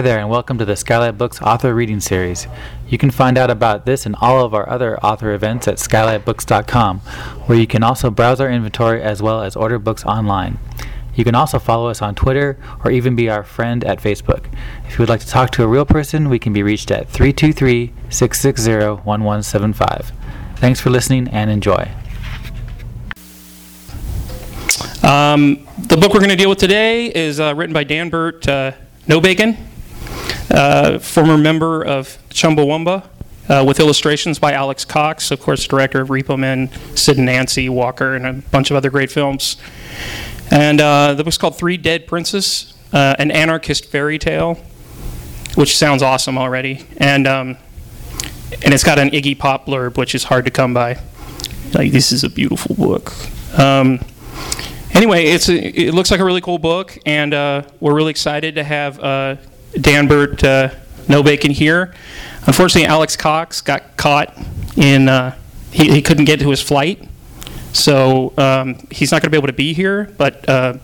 Hi there, and welcome to the Skylight Books Author Reading Series. You can find out about this and all of our other author events at skylightbooks.com, where you can also browse our inventory as well as order books online. You can also follow us on Twitter or even be our friend at Facebook. If you would like to talk to a real person, we can be reached at 323 660 1175. Thanks for listening and enjoy. Um, the book we're going to deal with today is uh, written by Danbert uh, Nobacon, uh, former member of Chumbawamba, uh, with illustrations by Alex Cox, of course, director of Repo Man, Sid and Nancy, Walker, and a bunch of other great films. And uh, the book's called Three Dead Princes, uh, an anarchist fairy tale, which sounds awesome already. And um, and it's got an Iggy Pop blurb, which is hard to come by. Like this is a beautiful book. Um, anyway, it's a, it looks like a really cool book, and uh, we're really excited to have uh, Danbert uh, Nobacon here. Unfortunately, Alex Cox got caught in uh, he, he couldn't get to his flight, so um, he's not going to be able to be here. But uh,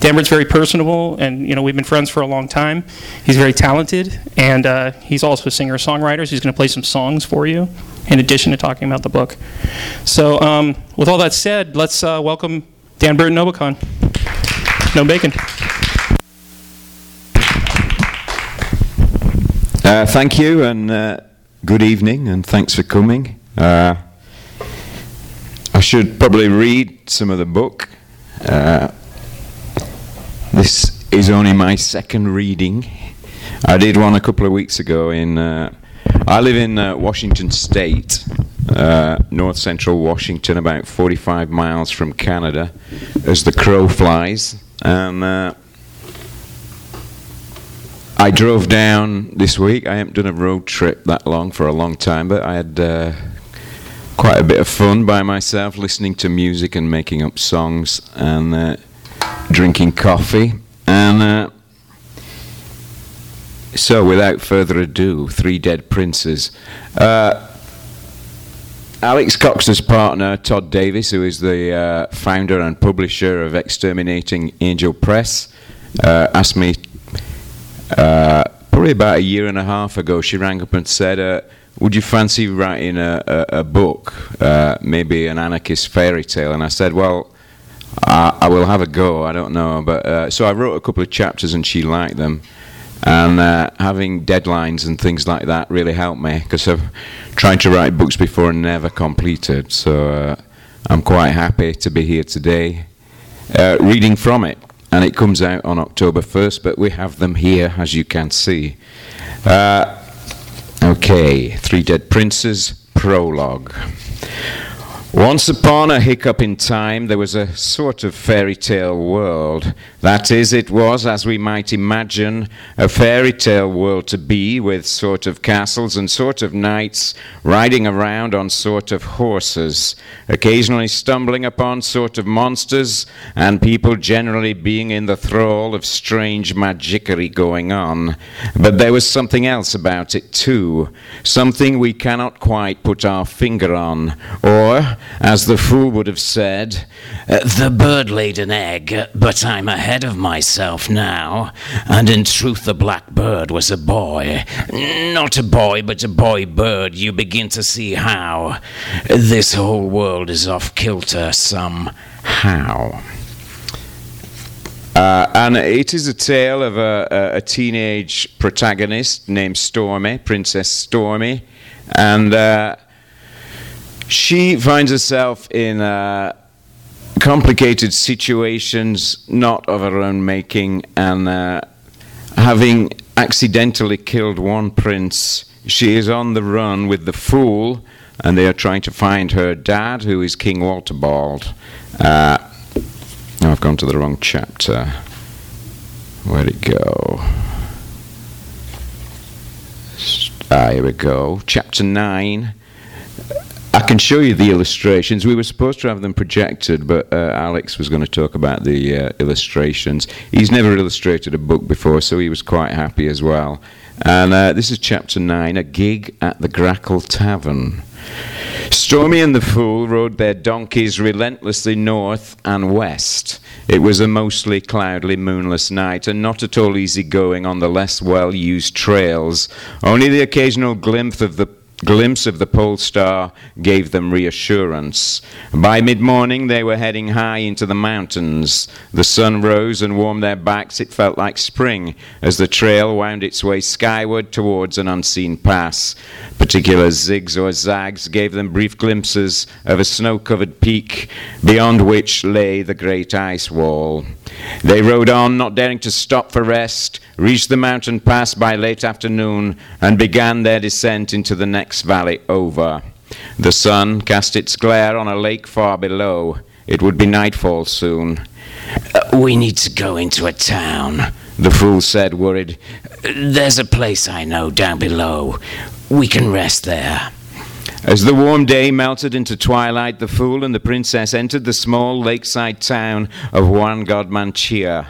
Danbert's very personable, and you know we've been friends for a long time. He's very talented, and uh, he's also a singer songwriter. So he's going to play some songs for you, in addition to talking about the book. So, um, with all that said, let's uh, welcome Danbert Nobicon. No bacon. Uh, thank you and uh, good evening and thanks for coming. Uh, I should probably read some of the book. Uh, this is only my second reading. I did one a couple of weeks ago in. Uh, I live in uh, Washington State, north central Washington, about 45 miles from Canada, as the crow flies. And I drove down this week. I haven't done a road trip that long for a long time, but I had uh, quite a bit of fun by myself listening to music and making up songs and uh, drinking coffee. And uh, so, without further ado, Three Dead Princes. Uh, Alex Cox's partner, Tod Davies, who is the uh, founder and publisher of Exterminating Angel Press, uh, asked me uh, probably about a year and a half ago, she rang up and said, uh, "Would you fancy writing a, a, a book, uh, maybe an anarchist fairy tale?" And I said, "Well, I, I will have a go. I don't know." But uh, so I wrote a couple of chapters, and she liked them. And uh, having deadlines and things like that really helped me because I've tried to write books before and never completed. So uh, I'm quite happy to be here today, reading from it and it comes out on October 1st, but we have them here, as you can see. Uh, okay, Three Dead Princes, prologue. Once upon a hiccup in time, there was a sort of fairy tale world. That is, it was, as we might imagine, a fairy tale world to be, with sort of castles and sort of knights riding around on sort of horses, occasionally stumbling upon sort of monsters, and people generally being in the thrall of strange magickery going on. But there was something else about it, too, something we cannot quite put our finger on, or as the fool would have said, The bird laid an egg, but I'm ahead of myself now. And in truth, the black bird was a boy. Not a boy, but a boy bird. You begin to see how this whole world is off kilter somehow. Uh, and it is a tale of a, a, teenage protagonist named Stormy, Princess Stormy, and uh, she finds herself in uh, complicated situations, not of her own making, and uh, having accidentally killed one prince, she is on the run with the fool, and they are trying to find her dad, who is King Walterbald. Uh, I've gone to the wrong chapter. Where'd it go? Ah, here we go. Chapter 9 I can show you the illustrations. We were supposed to have them projected, but uh, Alex was going to talk about the uh, illustrations. He's never illustrated a book before, so he was quite happy as well. And uh, this is chapter 9 A Gig at the Grackle Tavern. Stormy and the Fool rode their donkeys relentlessly north and west. It was a mostly cloudy, moonless night, and not at all easy going on the less well used trails. Only the occasional glimpse of the glimpse of the pole star gave them reassurance. By mid morning, they were heading high into the mountains. The sun rose and warmed their backs. It felt like spring as the trail wound its way skyward towards an unseen pass. Particular zigs or zags gave them brief glimpses of a snow covered peak, beyond which lay the great ice wall. They rode on, not daring to stop for rest, reached the mountain pass by late afternoon, and began their descent into the next valley over. The sun cast its glare on a lake far below. It would be nightfall soon. Uh, we need to go into a town, the fool said, worried. There's a place I know down below. We can rest there. As the warm day melted into twilight, the fool and the princess entered the small lakeside town of Wangodmanchia.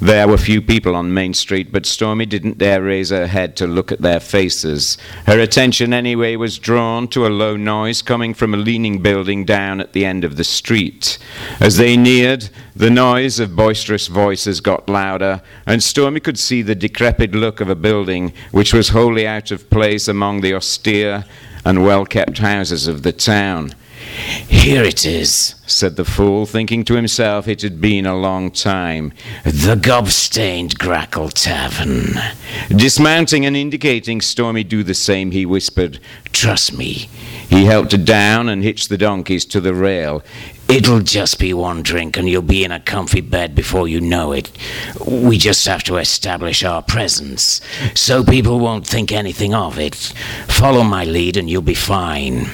There were few people on Main Street, but Stormy didn't dare raise her head to look at their faces. Her attention, anyway, was drawn to a low noise coming from a leaning building down at the end of the street. As they neared, the noise of boisterous voices got louder, and Stormy could see the decrepit look of a building which was wholly out of place among the austere and well kept houses of the town. Here it is, said the fool, thinking to himself it had been a long time. The gob-stained Grackle Tavern. Dismounting and indicating Stormy do the same, he whispered, Trust me. He helped her down and hitched the donkeys to the rail. It'll just be one drink and you'll be in a comfy bed before you know it. We just have to establish our presence so people won't think anything of it. Follow my lead and you'll be fine.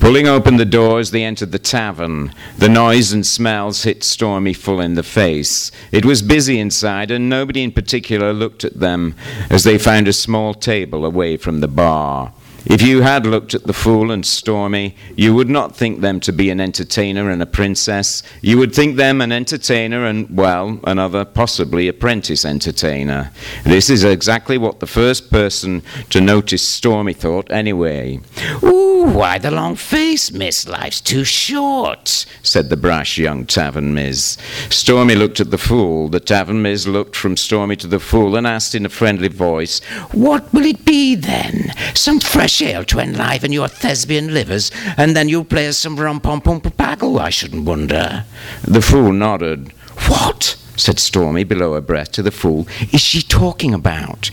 Pulling open the doors, they entered the tavern. The noise and smells hit Stormy full in the face. It was busy inside, and nobody in particular looked at them as they found a small table away from the bar. If you had looked at the fool and Stormy, you would not think them to be an entertainer and a princess. You would think them an entertainer and, well, another possibly apprentice entertainer. This is exactly what the first person to notice Stormy thought anyway. Ooh, why the long face, miss? Life's too short, said the brash young tavern miss. Stormy looked at the fool. The tavern miss looked from Stormy to the fool and asked in a friendly voice, What will it be then? Some fresh ale to enliven your thespian livers, and then you'll play us some rum pom pom papago, I shouldn't wonder. The fool nodded. What? said Stormy below her breath to the fool, is she talking about?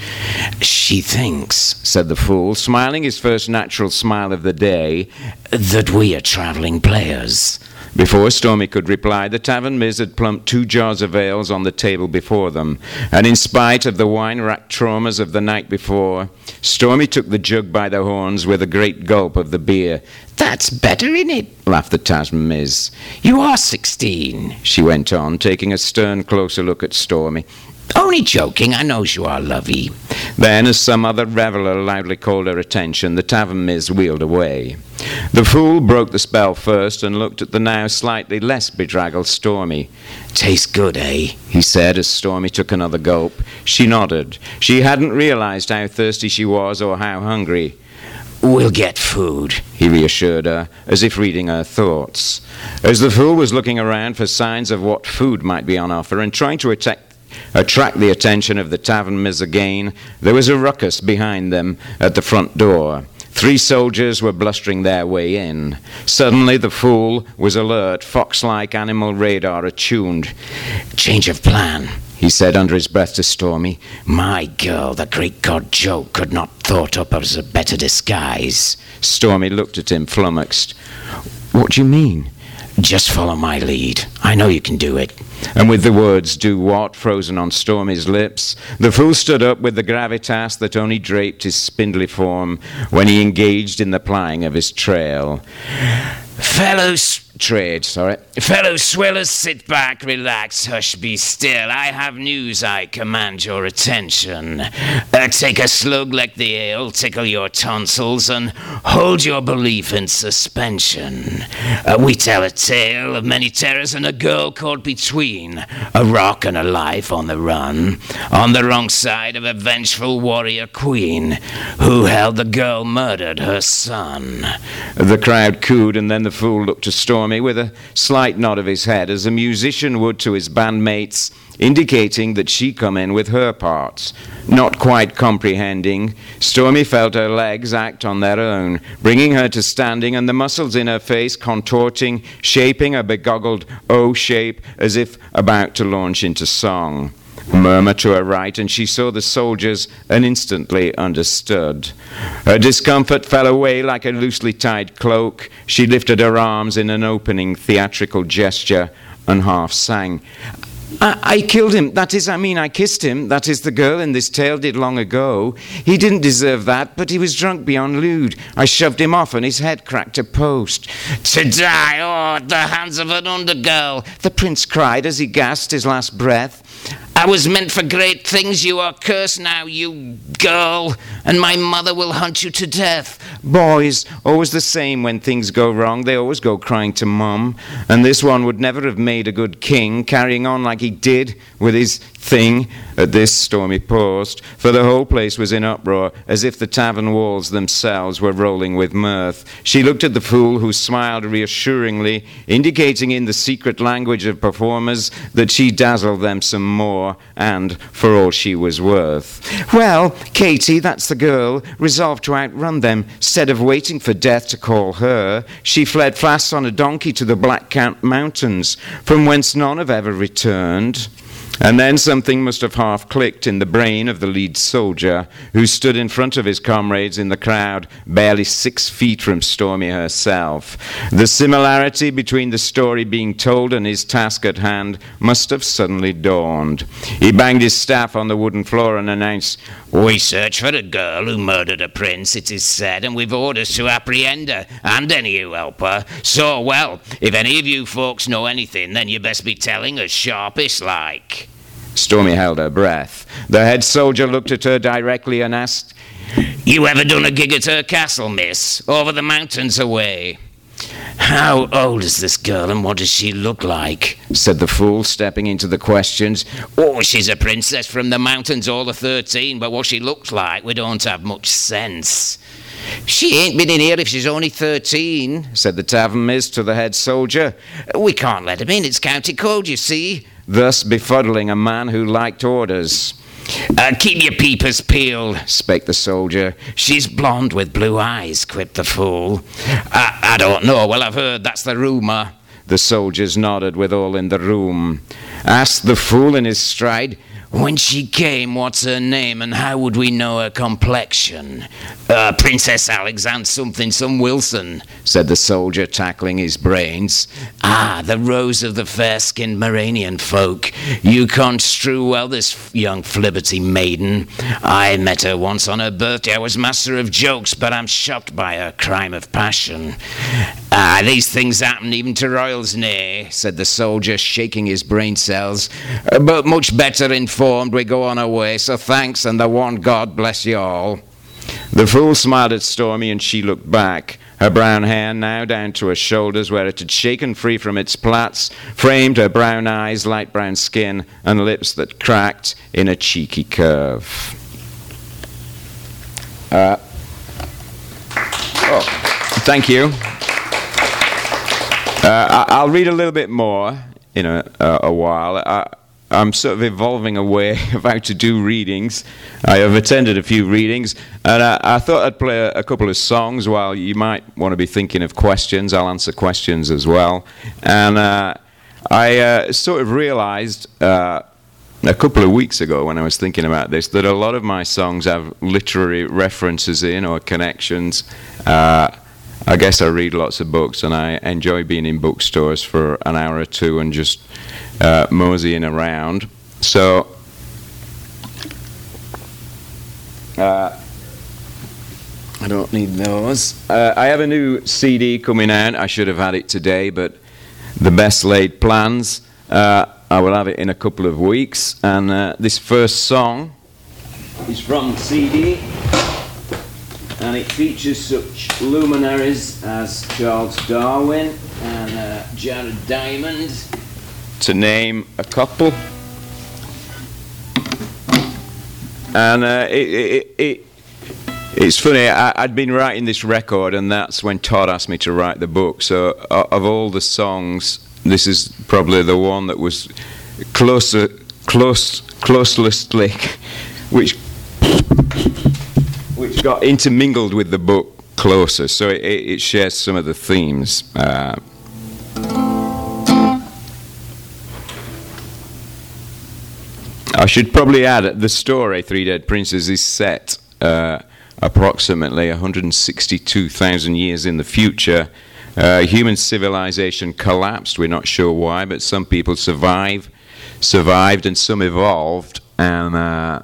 She thinks, said the fool, smiling his first natural smile of the day, that we are travelling players. Before Stormy could reply, the tavern miss had plumped two jars of ales on the table before them, and in spite of the wine-racked traumas of the night before, Stormy took the jug by the horns with a great gulp of the beer. That's better, in it, laughed the tavern miss. You are sixteen, she went on, taking a stern, closer look at Stormy. Only joking, I knows you are lovey. Then, as some other reveller loudly called her attention, the tavern miss wheeled away. The fool broke the spell first and looked at the now slightly less bedraggled Stormy. Tastes good, eh? he said as Stormy took another gulp. She nodded. She hadn't realized how thirsty she was or how hungry. We'll get food, he reassured her, as if reading her thoughts. As the fool was looking around for signs of what food might be on offer and trying to attack attract the attention of the tavern miss again, there was a ruckus behind them at the front door. Three soldiers were blustering their way in. Suddenly, the fool was alert, fox like animal radar attuned. Change of plan, he said under his breath to Stormy. My girl, the great god Joe could not thought up as a better disguise. Stormy looked at him, flummoxed. What do you mean? Just follow my lead. I know you can do it. And with the words, do what, frozen on Stormy's lips, the fool stood up with the gravitas that only draped his spindly form when he engaged in the plying of his trail. Fellows, trade, sorry. Fellow swellers, sit back, relax, hush, be still. I have news, I command your attention. Uh, take a slug like the ale, tickle your tonsils, and hold your belief in suspension. Uh, we tell a tale of many terrors and a girl caught between a rock and a life on the run, on the wrong side of a vengeful warrior queen who held the girl murdered her son. The crowd cooed, and then the fool looked to Stormy with a slight nod of his head, as a musician would to his bandmates, indicating that she come in with her parts. Not quite comprehending, Stormy felt her legs act on their own, bringing her to standing, and the muscles in her face contorting, shaping a begoggled O shape as if about to launch into song murmur to her right, and she saw the soldiers and instantly understood. Her discomfort fell away like a loosely tied cloak. She lifted her arms in an opening theatrical gesture and half sang. I, I, killed him. That is, I mean, I kissed him. That is, the girl in this tale did long ago. He didn't deserve that, but he was drunk beyond lewd. I shoved him off, and his head cracked a post. To die, oh, at the hands of an undergirl, the prince cried as he gasped his last breath. I was meant for great things. You are cursed now, you girl, and my mother will hunt you to death. Boys, always the same when things go wrong. They always go crying to mum. And this one would never have made a good king, carrying on like he did with his thing. At this, Stormy paused, for the whole place was in uproar, as if the tavern walls themselves were rolling with mirth. She looked at the fool, who smiled reassuringly, indicating in the secret language of performers that she dazzled them some more, and for all she was worth. Well, Katie, that's the girl, resolved to outrun them. Instead of waiting for death to call her, she fled fast on a donkey to the Black Cat Mountains, from whence none have ever returned. And then something must have half clicked in the brain of the lead soldier, who stood in front of his comrades in the crowd, barely six feet from Stormy herself. The similarity between the story being told and his task at hand must have suddenly dawned. He banged his staff on the wooden floor and announced, We search for a girl who murdered a prince, it is said, and we've orders to apprehend her, and any who help her. So, well, if any of you folks know anything, then you best be telling us sharpish like. Stormy held her breath. The head soldier looked at her directly and asked, You ever done a gig at her castle, miss? Over the mountains away? How old is this girl and what does she look like? said the fool, stepping into the questions. Oh, she's a princess from the mountains, all of 13, but what she looks like, we don't have much sense. She ain't been in here if she's only 13, said the tavern miss to the head soldier. We can't let him in, it's county code, you see thus befuddling a man who liked orders. Uh, keep your peepers peeled, spake the soldier. She's blonde with blue eyes, quipped the fool. I, I don't know. Well, I've heard that's the rumour. The soldiers nodded with all in the room. Asked the fool in his stride, when she came, what's her name and how would we know her complexion? Uh, Princess Alexander something, some Wilson, said the soldier, tackling his brains. Ah, the rose of the fair skinned Moranian folk. You construe well this young flibberty maiden. I met her once on her birthday. I was master of jokes, but I'm shocked by her crime of passion. Ah, these things happen even to royals, nay, said the soldier, shaking his brain cells. Uh, but much better informed, we go on our way, so thanks, and the one God bless you all. The fool smiled at Stormy, and she looked back. Her brown hair, now down to her shoulders, where it had shaken free from its plaits, framed her brown eyes, light brown skin, and lips that cracked in a cheeky curve. Uh, oh, thank you. Uh, I'll read a little bit more in a, uh, a while. I, I'm sort of evolving a way of how to do readings. I have attended a few readings, and I, I thought I'd play a, a, couple of songs while you might want to be thinking of questions. I'll answer questions as well. And uh, I uh, sort of realized uh, a couple of weeks ago when I was thinking about this that a lot of my songs have literary references in or connections. Uh, I guess I read lots of books and I enjoy being in bookstores for an hour or two and just uh, moseying around. So, uh, I don't need those. Uh, I have a new CD coming out. I should have had it today, but the best laid plans. Uh, I will have it in a couple of weeks. And uh, this first song is from CD, and it features such luminaries as Charles Darwin and uh, Jared Diamond, to name a couple. And uh, it, it, it, it's funny, I, I'd been writing this record, and that's when Tod asked me to write the book. So, uh, of all the songs, this is probably the one that was closer, close, closely, which which got intermingled with the book closer. So it, it shares some of the themes. Uh, I should probably add that the story Three Dead Princes is set uh, approximately 162,000 years in the future. Uh, human civilization collapsed. We're not sure why, but some people survive, survived, and some evolved. And uh,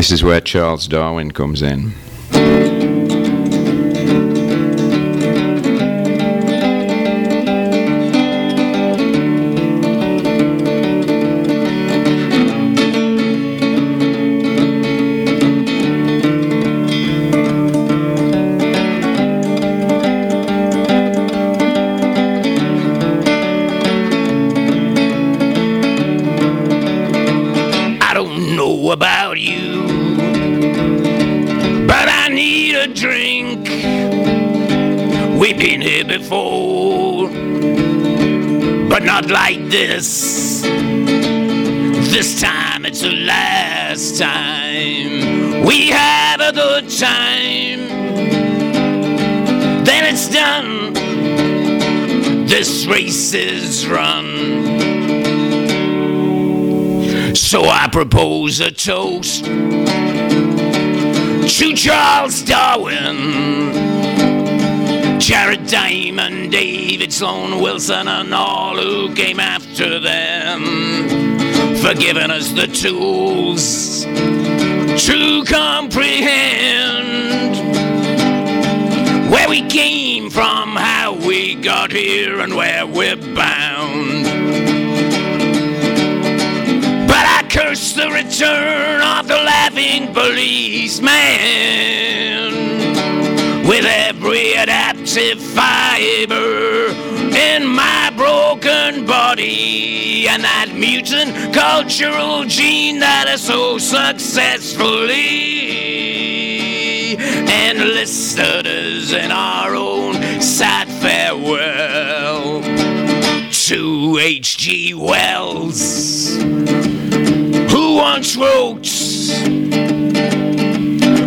this is where Charles Darwin comes in. Like this. This time it's the last time we have a good time. Then it's done. This race is run. So I propose a toast to Charles Darwin, Jared Diamond, David Sloan Wilson, and all who came after them for giving us the tools to comprehend where we came from, how we got here, and where we're bound. But I curse the return of the laughing policeman with every adaptive fiber in my broken body and that mutant cultural gene that has so successfully enlisted us in our own sad farewell to H.G. Wells who once wrote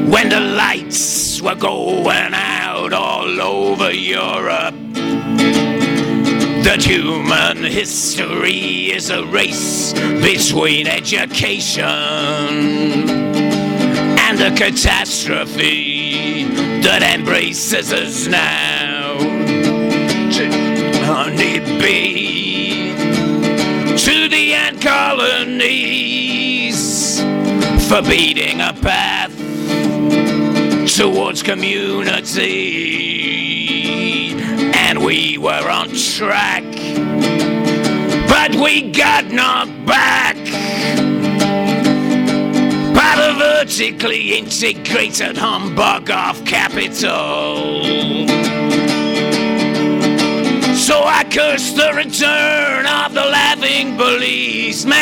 when the lights were going out all over Europe that human history is a race between education and a catastrophe that embraces us now. Honey bee to the ant colonies for beating a path towards community. And we were on track, but we got knocked back by the vertically integrated humbug of capital. So I curse the return of the laughing policeman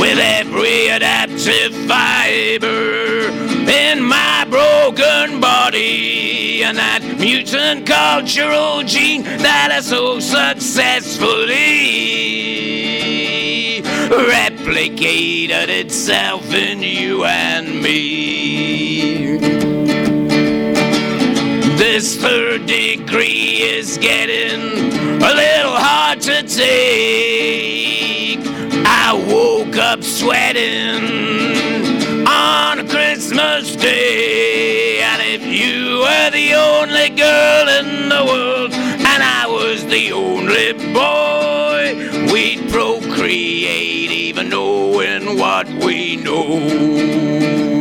with every fiber in my broken body and that mutant cultural gene that has so successfully replicated itself in you and me. This third degree is getting a little hard to take. I woke up sweating on Christmas Day. And if you were the only girl in the world and I was the only boy, we'd procreate even knowing what we know.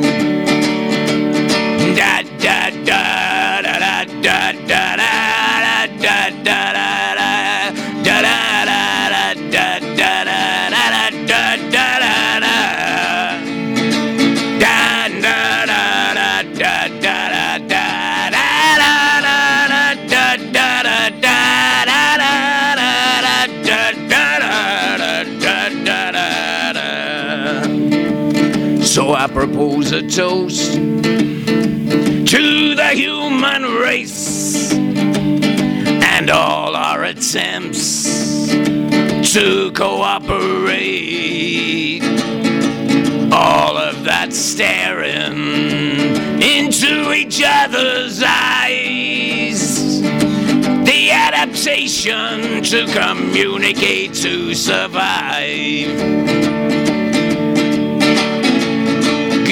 So I propose a toast to the human race and all our attempts to cooperate. All of that staring into each other's eyes. The adaptation to communicate to survive.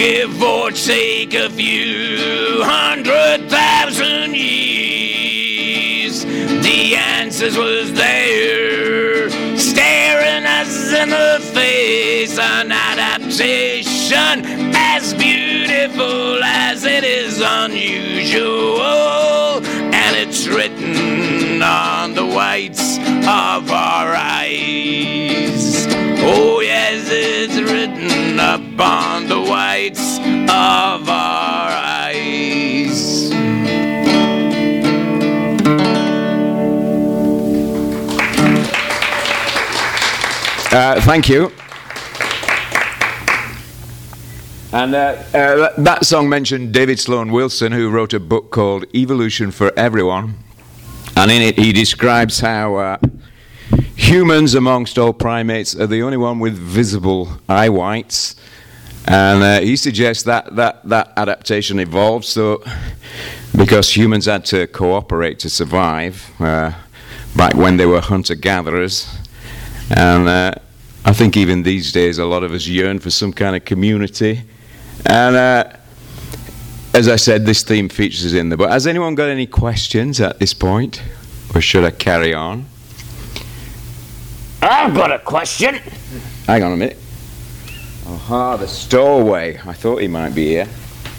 Give or take a few hundred thousand years. The answers was there, staring us in the face. An adaptation as beautiful as it is unusual, and it's written on the whites of our eyes. Oh yes, it's written upon of our eyes. Uh, thank you. And uh, uh, that song mentioned David Sloan Wilson, who wrote a book called Evolution for Everyone. And in it, he describes how uh, humans, amongst all primates, are the only one with visible eye whites. And uh, he suggests that, that that adaptation evolved so because humans had to cooperate to survive uh, back when they were hunter gatherers. And uh, I think even these days, a lot of us yearn for some kind of community. And uh, as I said, this theme features in there. But has anyone got any questions at this point? Or should I carry on? I've got a question. Hang on a minute. Aha, the stowaway. I thought he might be here.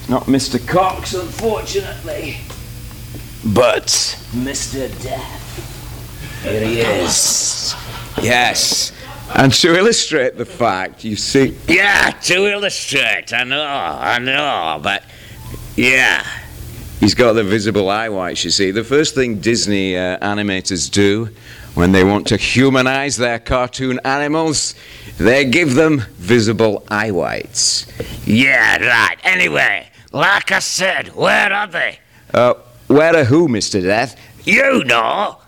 Not Mr. Cox, unfortunately. But Mr. Death. Here he is. Yes. And to illustrate the fact, you see. Yeah, to illustrate. I know, I know, but yeah. He's got the visible eye whites, you see. The first thing Disney uh, animators do when they want to humanize their cartoon animals, they give them visible eye whites. Yeah, right. Anyway, like I said, where are they? Uh, where are who, Mr. Death? You know.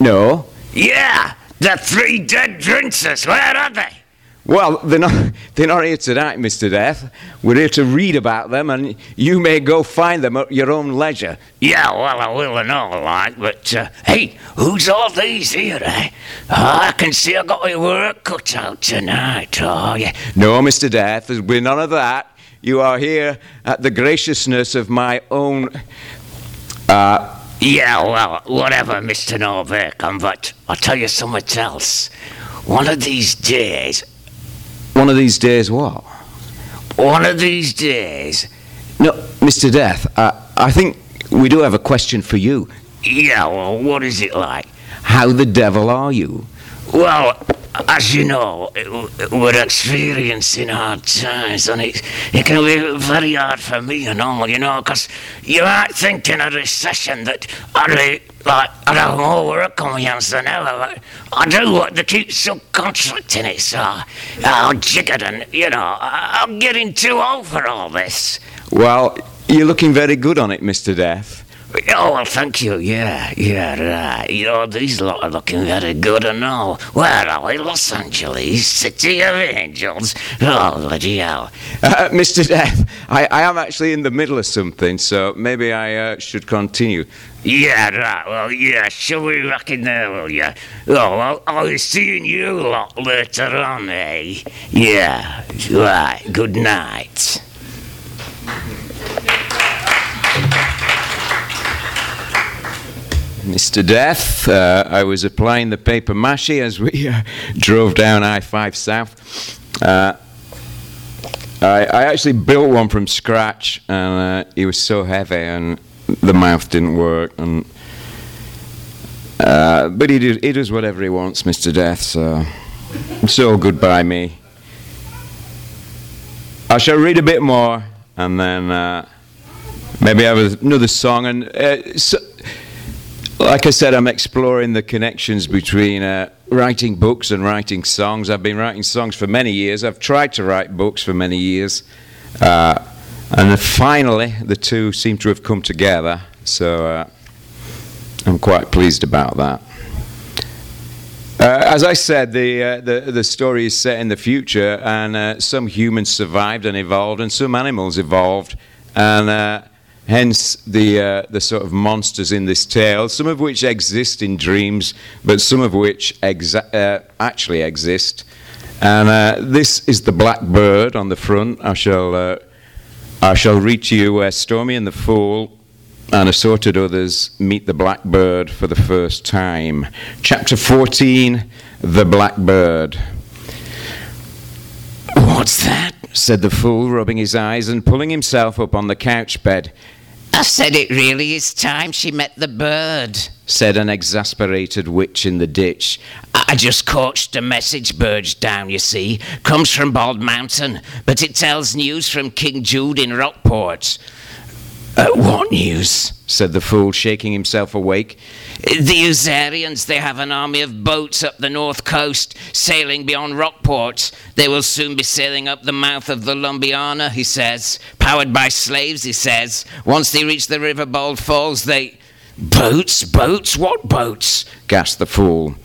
No. Yeah, the three dead princes. Where are they? Well, they're not, they're not here tonight, Mr. Death. We're here to read about them, and you may go find them at your own leisure. Yeah, well, I will and all, like, but, uh, hey, who's all these here, eh? Oh, I can see I've got my work cut out tonight, oh, yeah. No, Mr. Death, there's been none of that. You are here at the graciousness of my own. Uh, Yeah, well, whatever, Mr. Norbeck, but I'll tell you something else. One of these days, one of these days, what? one of these days, No, Mr. Death, uh, I think we do have a question for you. yeah, well, what is it like? How the devil are you? Well, as you know, we're experiencing hard times, and it, it can be very hard for me and all, you know, because you might think in a recession that I'd be, like, I'd have more work on my hands than ever, but I do what they keep subcontracting it, so I'm jiggered and, you know, I'm getting too old for all this. Well, you're looking very good on it, Mr. Death. Oh, well, thank you. Yeah, yeah, right. You know, these lot are looking very good and all. Where are we? Los Angeles, City of Angels. Oh, bloody hell. Uh, Mr. Death, I, I am actually in the middle of something, so maybe I uh, should continue. Yeah, right. Well, yeah, shall we rock in there, will you? Oh, well, I'll be seeing you lot later on, eh? Yeah, right. Good night. Mr. Death, uh, I was applying the paper mache as we uh, drove down I 5 South. Uh, I, I actually built one from scratch, and uh, it was so heavy, and the mouth didn't work. And uh, but he, he does whatever he wants, Mr. Death. So it's good by me. I shall read a bit more, and then uh, maybe have another song. And so, like I said, I'm exploring the connections between uh, writing books and writing songs. I've been writing songs for many years. I've tried to write books for many years. Uh, and finally, the two seem to have come together, so uh, I'm quite pleased about that. Uh, as I said, the, uh, the, the story is set in the future, and uh, some humans survived and evolved, and some animals evolved, and hence the, uh, the sort of monsters in this tale, some of which exist in dreams, but some of which exa- uh, actually exist. And this is the black bird on the front. I shall, I shall read to you where Stormy and the Fool and assorted others meet the blackbird for the first time. Chapter 14 The Blackbird. What's that? Said the fool, rubbing his eyes and pulling himself up on the couch bed. I said it really is time she met the bird, said an exasperated witch in the ditch. I just coached a message bird down, you see. Comes from Bald Mountain, but it tells news from King Jude in Rockport. Uh, what news? said the fool, shaking himself awake. The Usarians, they have an army of boats up the north coast, sailing beyond Rockport. They will soon be sailing up the mouth of the Lumbiana, he says. Powered by slaves, he says. Once they reach the River Bald Falls, they. Boats? Boats? What boats? gasped the fool.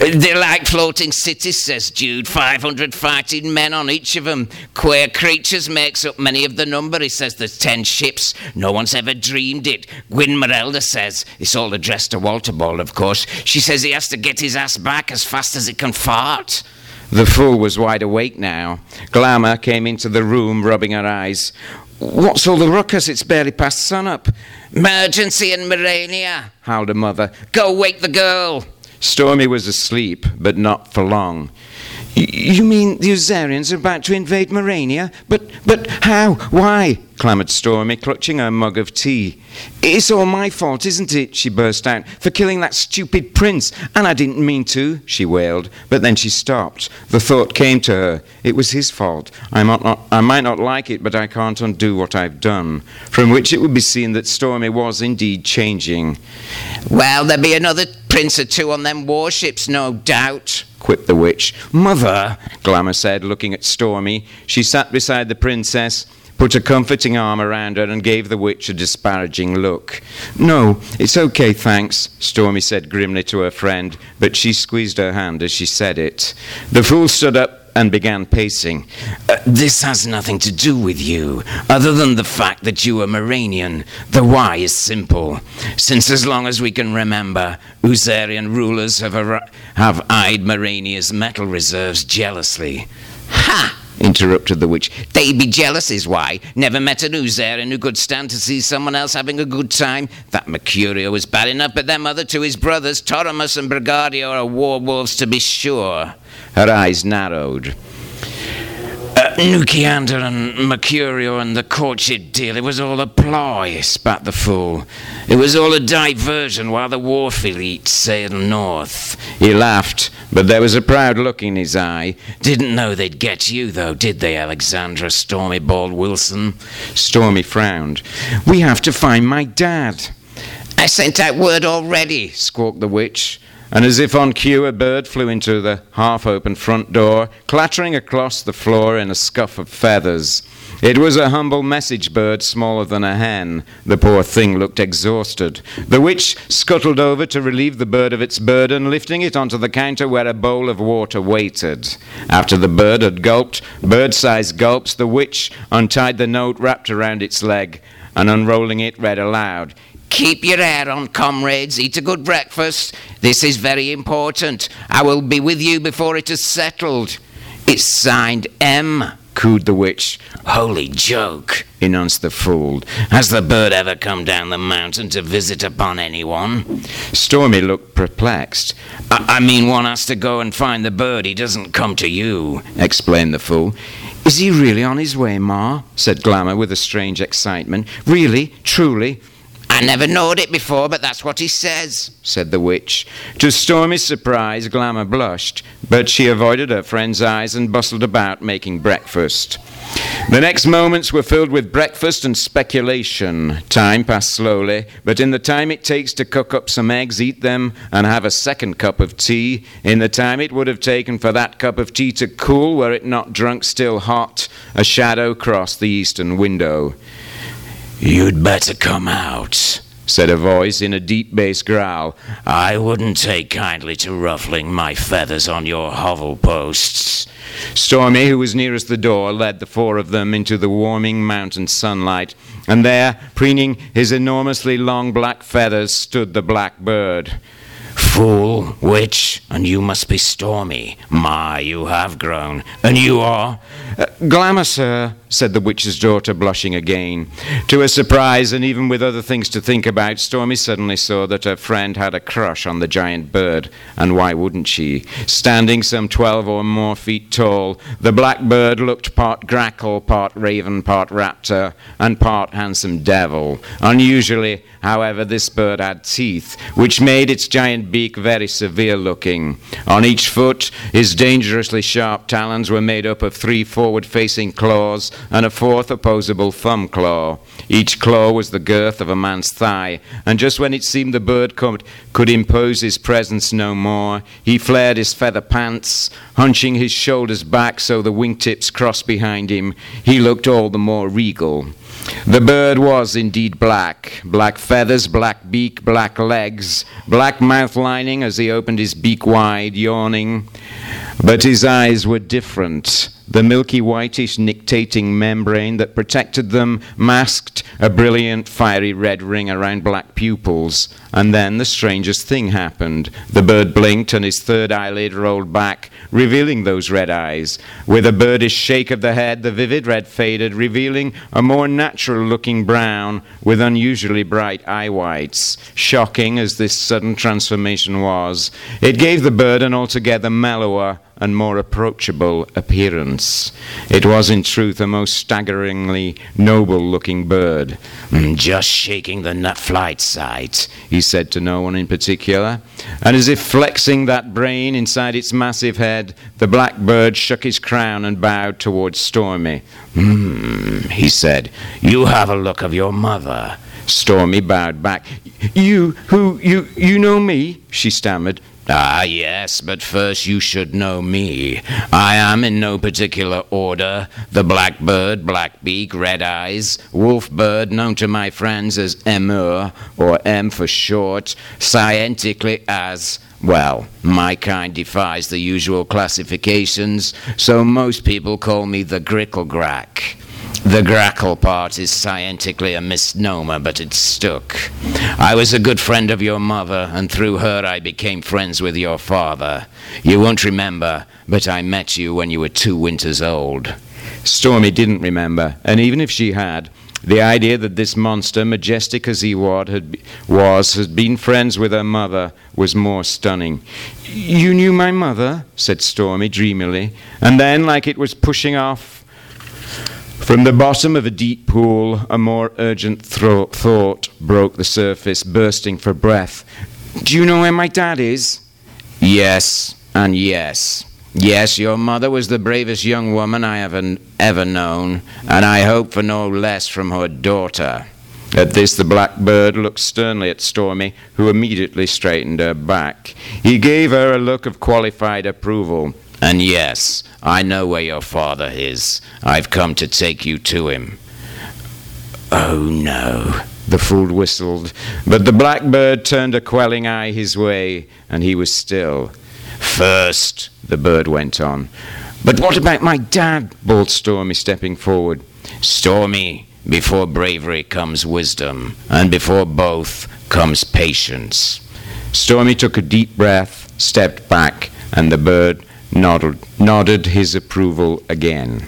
Uh, They're like floating cities, says Jude. 500 fighting men on each of them. Queer creatures makes up many of the number. He says there's 10 ships. No one's ever dreamed it. Gwyn Merelda says, it's all addressed to Walter Ball, of course. She says he has to get his ass back as fast as he can fart. The fool was wide awake now. Glamour came into the room, rubbing her eyes. What's all the ruckus? It's barely past sunup. Emergency in Morania, howled her mother. Go wake the girl. Stormy was asleep, but not for long. You mean the Usarians are about to invade Morania? But, but how? Why? Clamoured Stormy, clutching her mug of tea. It's all my fault, isn't it? she burst out, for killing that stupid prince. And I didn't mean to, she wailed. But then she stopped. The thought came to her. It was his fault. I might, not, I might not like it, but I can't undo what I've done. From which it would be seen that Stormy was indeed changing. Well, there'll be another prince or two on them warships, no doubt quipped the witch. Mother, Glamour said, looking at Stormy. She sat beside the princess, put a comforting arm around her, and gave the witch a disparaging look. No, it's okay, thanks, Stormy said grimly to her friend, but she squeezed her hand as she said it. The fool stood up and began pacing. Uh, this has nothing to do with you, other than the fact that you are Moranian. The why is simple. Since as long as we can remember, Usarian rulers have, ar- have eyed Morania's metal reserves jealously. Ha! Interrupted the witch. They be jealous is why. Never met an Usarian who could stand to see someone else having a good time. That Mercurio was bad enough, but their mother to his brothers, Toramus and Brigadio, are war wolves to be sure. Her eyes narrowed. Uh, and Mercurio and the courtship deal, it was all a ploy, spat the fool. It was all a diversion while the wharf elite sailed north. He laughed, but there was a proud look in his eye. Didn't know they'd get you, though, did they, Alexandra Stormy Bald Wilson? Stormy frowned. We have to find my dad. I sent out word already, squawked the witch and as if on cue, a bird flew into the half open front door, clattering across the floor in a scuff of feathers. It was a humble message bird smaller than a hen. The poor thing looked exhausted. The witch scuttled over to relieve the bird of its burden, lifting it onto the counter where a bowl of water waited. After the bird had gulped, bird sized gulps, the witch untied the note wrapped around its leg and unrolling it read aloud. Keep your hair on, comrades. Eat a good breakfast. This is very important. I will be with you before it is settled. It's signed M, cooed the witch. Holy joke, announced the fool. Has the bird ever come down the mountain to visit upon anyone? Stormy looked perplexed. I, I mean, one has to go and find the bird. He doesn't come to you, explained the fool. Is he really on his way, Ma? said Glamour with a strange excitement. Really? Truly? I never knowed it before, but that's what he says. said the witch. To Stormy's surprise, Glamour blushed, but she avoided her friend's eyes and bustled about making breakfast. The next moments were filled with breakfast and speculation. Time passed slowly, but in the time it takes to cook up some eggs, eat them, and have a second cup of tea, in the time it would have taken for that cup of tea to cool were it not drunk still hot, a shadow crossed the eastern window. You'd better come out, said a voice in a deep bass growl. I wouldn't take kindly to ruffling my feathers on your hovel posts. Stormy, who was nearest the door, led the four of them into the warming mountain sunlight, and there, preening his enormously long black feathers, stood the black bird. Fool, witch, and you must be Stormy. My, you have grown. And you are? Uh, glamour, sir, said the witch's daughter, blushing again. To her surprise, and even with other things to think about, Stormy suddenly saw that her friend had a crush on the giant bird. And why wouldn't she? Standing some twelve or more feet tall, the black bird looked part grackle, part raven, part raptor, and part handsome devil. Unusually, however, this bird had teeth, which made its giant beak very severe looking. On each foot, his dangerously sharp talons were made up of three forward facing claws and a fourth opposable thumb claw. Each claw was the girth of a man's thigh, and just when it seemed the bird could, could impose his presence no more, he flared his feather pants, hunching his shoulders back so the wingtips crossed behind him. He looked all the more regal. The bird was indeed black black feathers, black beak, black legs, black mouth lining as he opened his beak wide, yawning. But his eyes were different. The milky whitish nictating membrane that protected them masked a brilliant fiery red ring around black pupils. And then the strangest thing happened. The bird blinked and his third eyelid rolled back, revealing those red eyes. With a birdish shake of the head, the vivid red faded, revealing a more natural looking brown with unusually bright eye whites. Shocking as this sudden transformation was, it gave the bird an altogether mellower, and more approachable appearance. It was, in truth, a most staggeringly noble looking bird. Mm, just shaking the nut flight sight, he said to no one in particular. And as if flexing that brain inside its massive head, the black bird shook his crown and bowed towards Stormy. Hmm, he said, you have a look of your mother. Stormy bowed back. You, who, you, you know me? she stammered. Ah, yes, but first you should know me. I am in no particular order the blackbird, blackbeak, red eyes, wolf bird, known to my friends as Emur, or M for short, scientifically as well, my kind defies the usual classifications, so most people call me the Gricklegrack. The grackle part is scientifically a misnomer, but it stuck. I was a good friend of your mother, and through her I became friends with your father. You won't remember, but I met you when you were two winters old. Stormy didn't remember, and even if she had, the idea that this monster, majestic as he had, was, had been friends with her mother was more stunning. You knew my mother? said Stormy dreamily, and then, like it was pushing off from the bottom of a deep pool, a more urgent thro- thought broke the surface, bursting for breath. Do you know where my dad is? Yes, and yes. Yes, your mother was the bravest young woman I have ever known, and I hope for no less from her daughter. At this, the blackbird looked sternly at Stormy, who immediately straightened her back. He gave her a look of qualified approval. And yes, I know where your father is. I've come to take you to him. Oh no, the fool whistled, but the blackbird turned a quelling eye his way, and he was still. First, the bird went on. But what about my dad? bawled Stormy, stepping forward. Stormy, before bravery comes wisdom, and before both comes patience. Stormy took a deep breath, stepped back, and the bird nodded, nodded his approval again.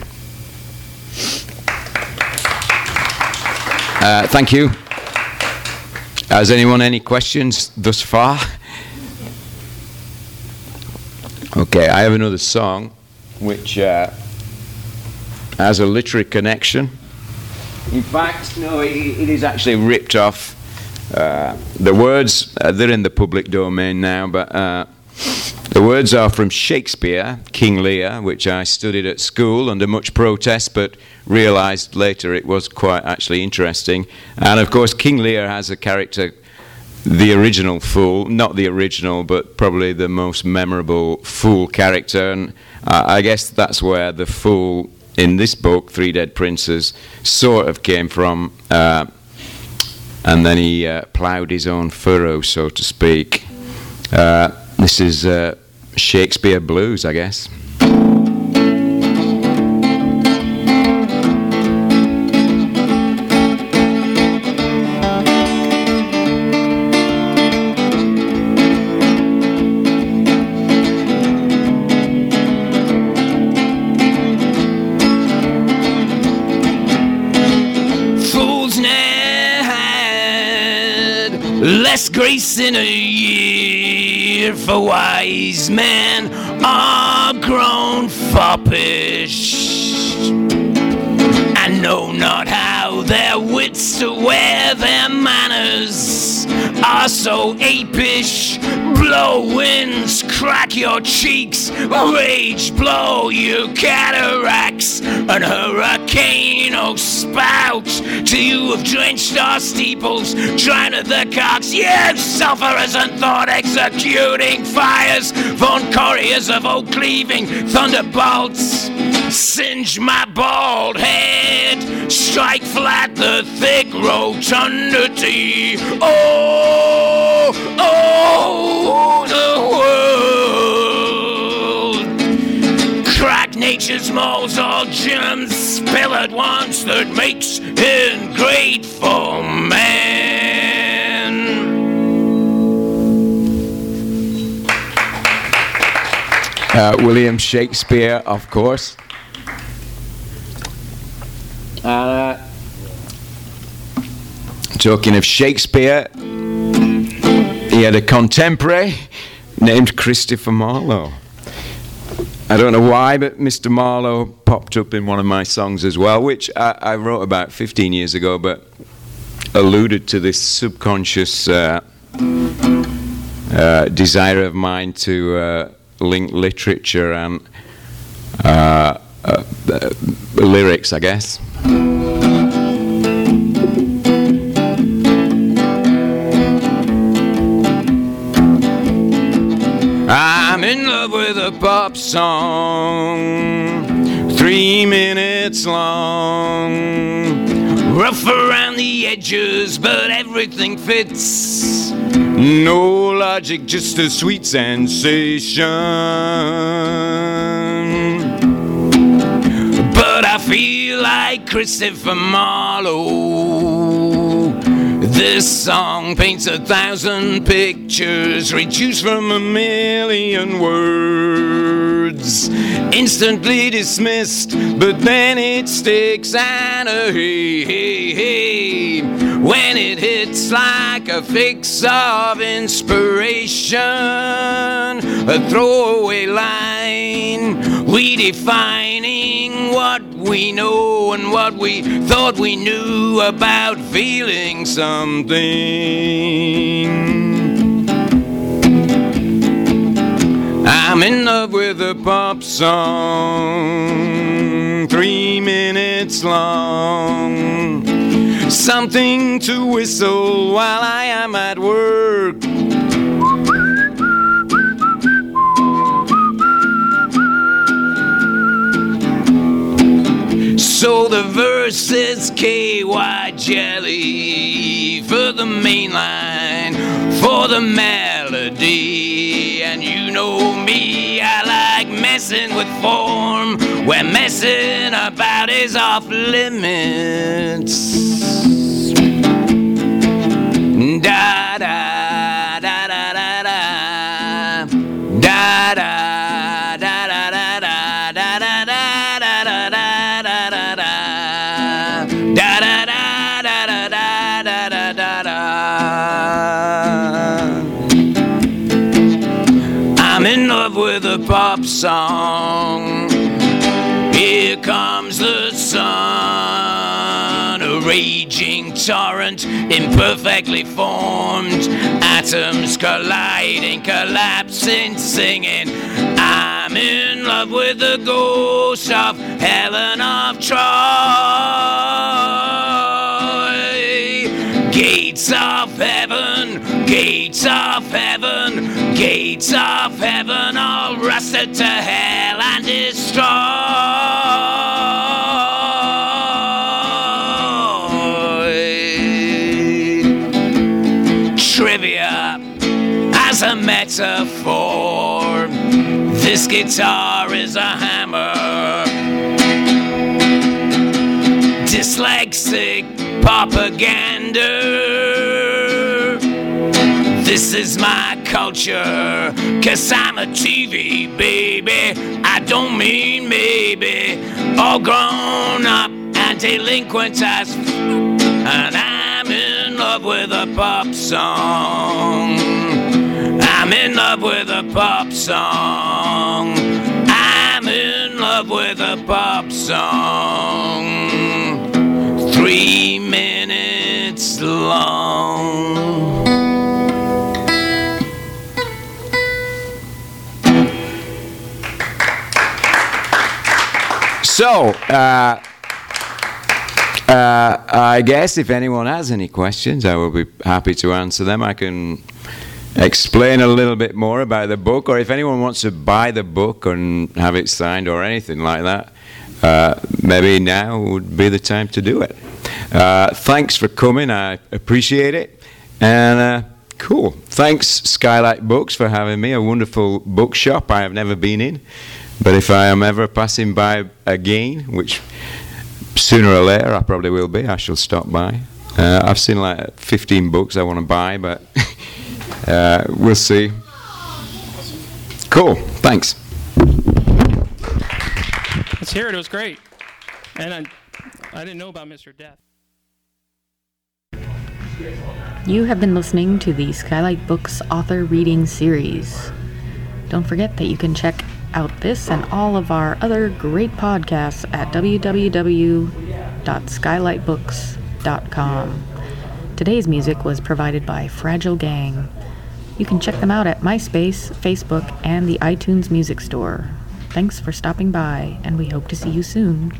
Uh, thank you. Has anyone any questions thus far? Okay, I have another song which uh, has a literary connection. In fact, no, it, it is actually ripped off Uh, the words, uh, they're in the public domain now, but uh, the words are from Shakespeare, King Lear, which I studied at school under much protest, but realized later it was quite actually interesting. And of course, King Lear has a character, the original fool, not the original, but probably the most memorable fool character. And I guess that's where the fool in this book, Three Dead Princes, sort of came from. Uh, and then he uh, ploughed his own furrow, so to speak. Uh, this is uh, Shakespeare blues, I guess. Less grace in a year, for wise men are grown foppish and know not how their wits to wear their manners are so apish. Blow winds, crack your cheeks, rage blow you cataracts, and hurricane oh spout till you have drenched our steeples, drowned the cocks, you sufferers and thought executing fires, von couriers of oak cleaving thunderbolts. Singe my bald head, strike flat the thick rotundity. Oh, oh, the world. Crack nature's molds, all gems, spill at once that makes ungrateful man. Uh, William Shakespeare, of course. Uh, talking of Shakespeare, he had a contemporary named Christopher Marlowe. I don't know why, but Mr. Marlowe popped up in one of my songs as well, which I, I wrote about 15 years ago, but alluded to this subconscious uh, uh, desire of mine to uh, link literature and uh, uh, uh, lyrics, I guess. I'm in love with a pop song, three minutes long. Rough around the edges, but everything fits. No logic, just a sweet sensation. Like Christopher Marlowe. This song paints a thousand pictures, reduced from a million words. Instantly dismissed, but then it sticks and a hey, hey, hey. When it hits like a fix of inspiration, a throwaway line, redefining what we know and what we thought we knew about feeling something. I'm in love with a pop song, three minutes long. Something to whistle while I am at work. So the verse is KY jelly for the main line, for the melody. And you know me, I like messing with form, where messing about is off limits. Da da imperfectly formed. Atoms colliding, collapsing, singing. I'm in love with the ghost of Helen of Troy. Gates of heaven, gates of heaven, gates of heaven, all rusted to hell and destroyed. This guitar is a hammer. Dyslexic propaganda. This is my culture, cause I'm a TV baby. I don't mean maybe. All grown up and delinquent as and I'm in love with a pop song. I'm in love with a pop song. I'm in love with a pop song. Three minutes long. So, uh, uh, I guess if anyone has any questions, I will be happy to answer them. I can explain a little bit more about the book, or if anyone wants to buy the book and have it signed or anything like that, uh, maybe now would be the time to do it. Uh, thanks for coming. I appreciate it. And uh, cool. Thanks, Skylight Books, for having me. A wonderful bookshop I have never been in. But if I am ever passing by again, which sooner or later I probably will be, I shall stop by. Uh, I've seen like 15 books I want to buy, but uh, we'll see. Cool. Thanks. Let's hear it. It was great. And I, I didn't know about Mr. Death. You have been listening to the Skylight Books author reading series. Don't forget that you can check out this and all of our other great podcasts at www.skylightbooks.com. Today's music was provided by Fragile Gang. You can check them out at MySpace, Facebook, and the iTunes Music Store. Thanks for stopping by, and we hope to see you soon.